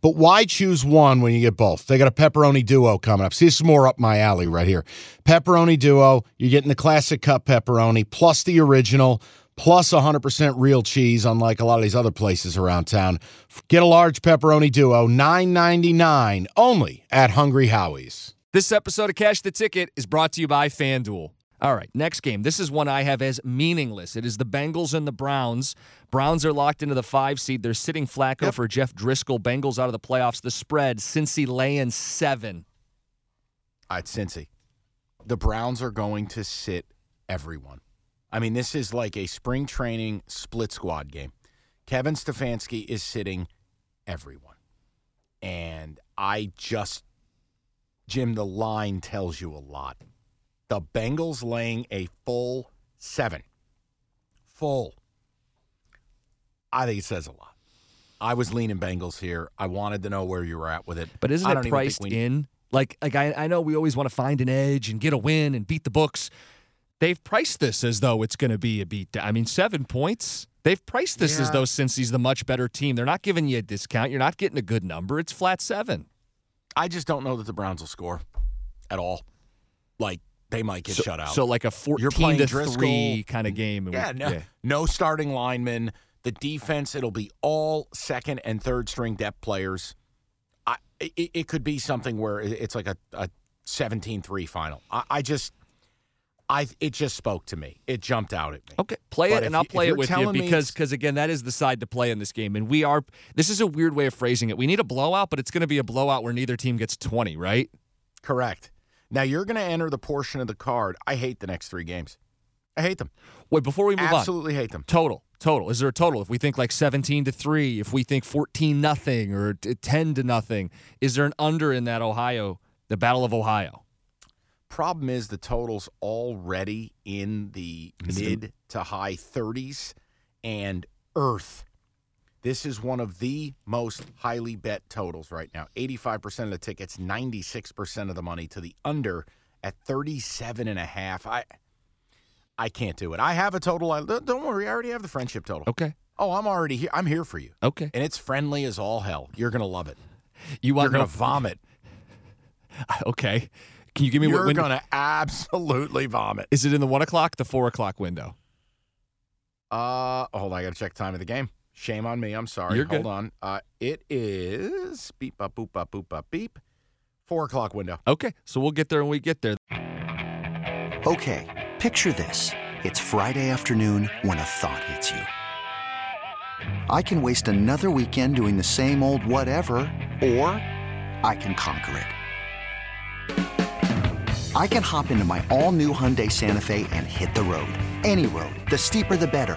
But why choose one when you get both? They got a pepperoni duo coming up. See, this is more up my alley right here. Pepperoni duo, you're getting the classic cup pepperoni plus the original plus 100% real cheese, unlike a lot of these other places around town. Get a large pepperoni duo, $9.99 only at Hungry Howie's. This episode of Cash the Ticket is brought to you by FanDuel. All right, next game. This is one I have as meaningless. It is the Bengals and the Browns. Browns are locked into the five seed. They're sitting Flacco Yep. for Jeff Driskel. Bengals out of the playoffs. The spread, Cincy laying seven. All right, Cincy. The Browns are going to sit everyone. I mean, this is like a spring training split squad game. Kevin Stefanski is sitting everyone. And I just, Jim, the line tells you a lot. The Bengals laying a full seven. Full. I think it says a lot. I was leaning Bengals here. I wanted to know where you were at with it. But isn't it don't priced we- in? Like, like I, I know we always want to find an edge and get a win and beat the books. They've priced this as though it's going to be a beat. I mean, seven points. They've priced this as Yeah. though Cincy's the much better team. They're not giving you a discount. You're not getting a good number. It's flat seven. I just don't know that the Browns will score at all. Like they might get so, shut out. So like a fourteen playing to Driskel. three kind of game. and we- yeah, no, no starting linemen. The defense, it'll be all second and third string depth players. I, it, it could be something where it's like a, a 17-3 final. I, I just, I it just spoke to me. It jumped out at me. Okay, play But it, and I'll play it you're with you because because again, that is the side to play in this game, and we are. This is a weird way of phrasing it. We need a blowout, but it's going to be a blowout where neither team gets twenty, right? Correct. Now you're going to enter the portion of the card. I hate the next three games. I hate them. Wait, before we move on, Absolutely hate them. total, total. Is there a total? If we think like seventeen to three, if we think fourteen nothing or ten to nothing, is there an under in that Ohio, the Battle of Ohio? Problem is the totals already in the Is it- mid to high 30s and Earth. This is one of the most highly bet totals right now. 85% of the tickets, 96% of the money to the under at 37 and a half. I I can't do it. I have a total. I, don't worry, I already have the friendship total. Okay, Oh, I'm already here. I'm here for you. okay. And it's friendly as all hell. You're going to love it. You want You're going no- to vomit. Okay, can you give me You're what when, going to absolutely vomit. Is it in the one o'clock, the four o'clock window? Uh, hold on. I got to check the time of the game. Shame on me. I'm sorry. You're hold good. on. Uh, it is beep, bop, boop, bop, boop, bop, beep. Four o'clock window. Okay, so we'll get there when we get there. Okay, picture this. It's Friday afternoon when a thought hits you. I can waste another weekend doing the same old whatever, or I can conquer it. I can hop into my all new Hyundai Santa Fe and hit the road. Any road. The steeper, the better.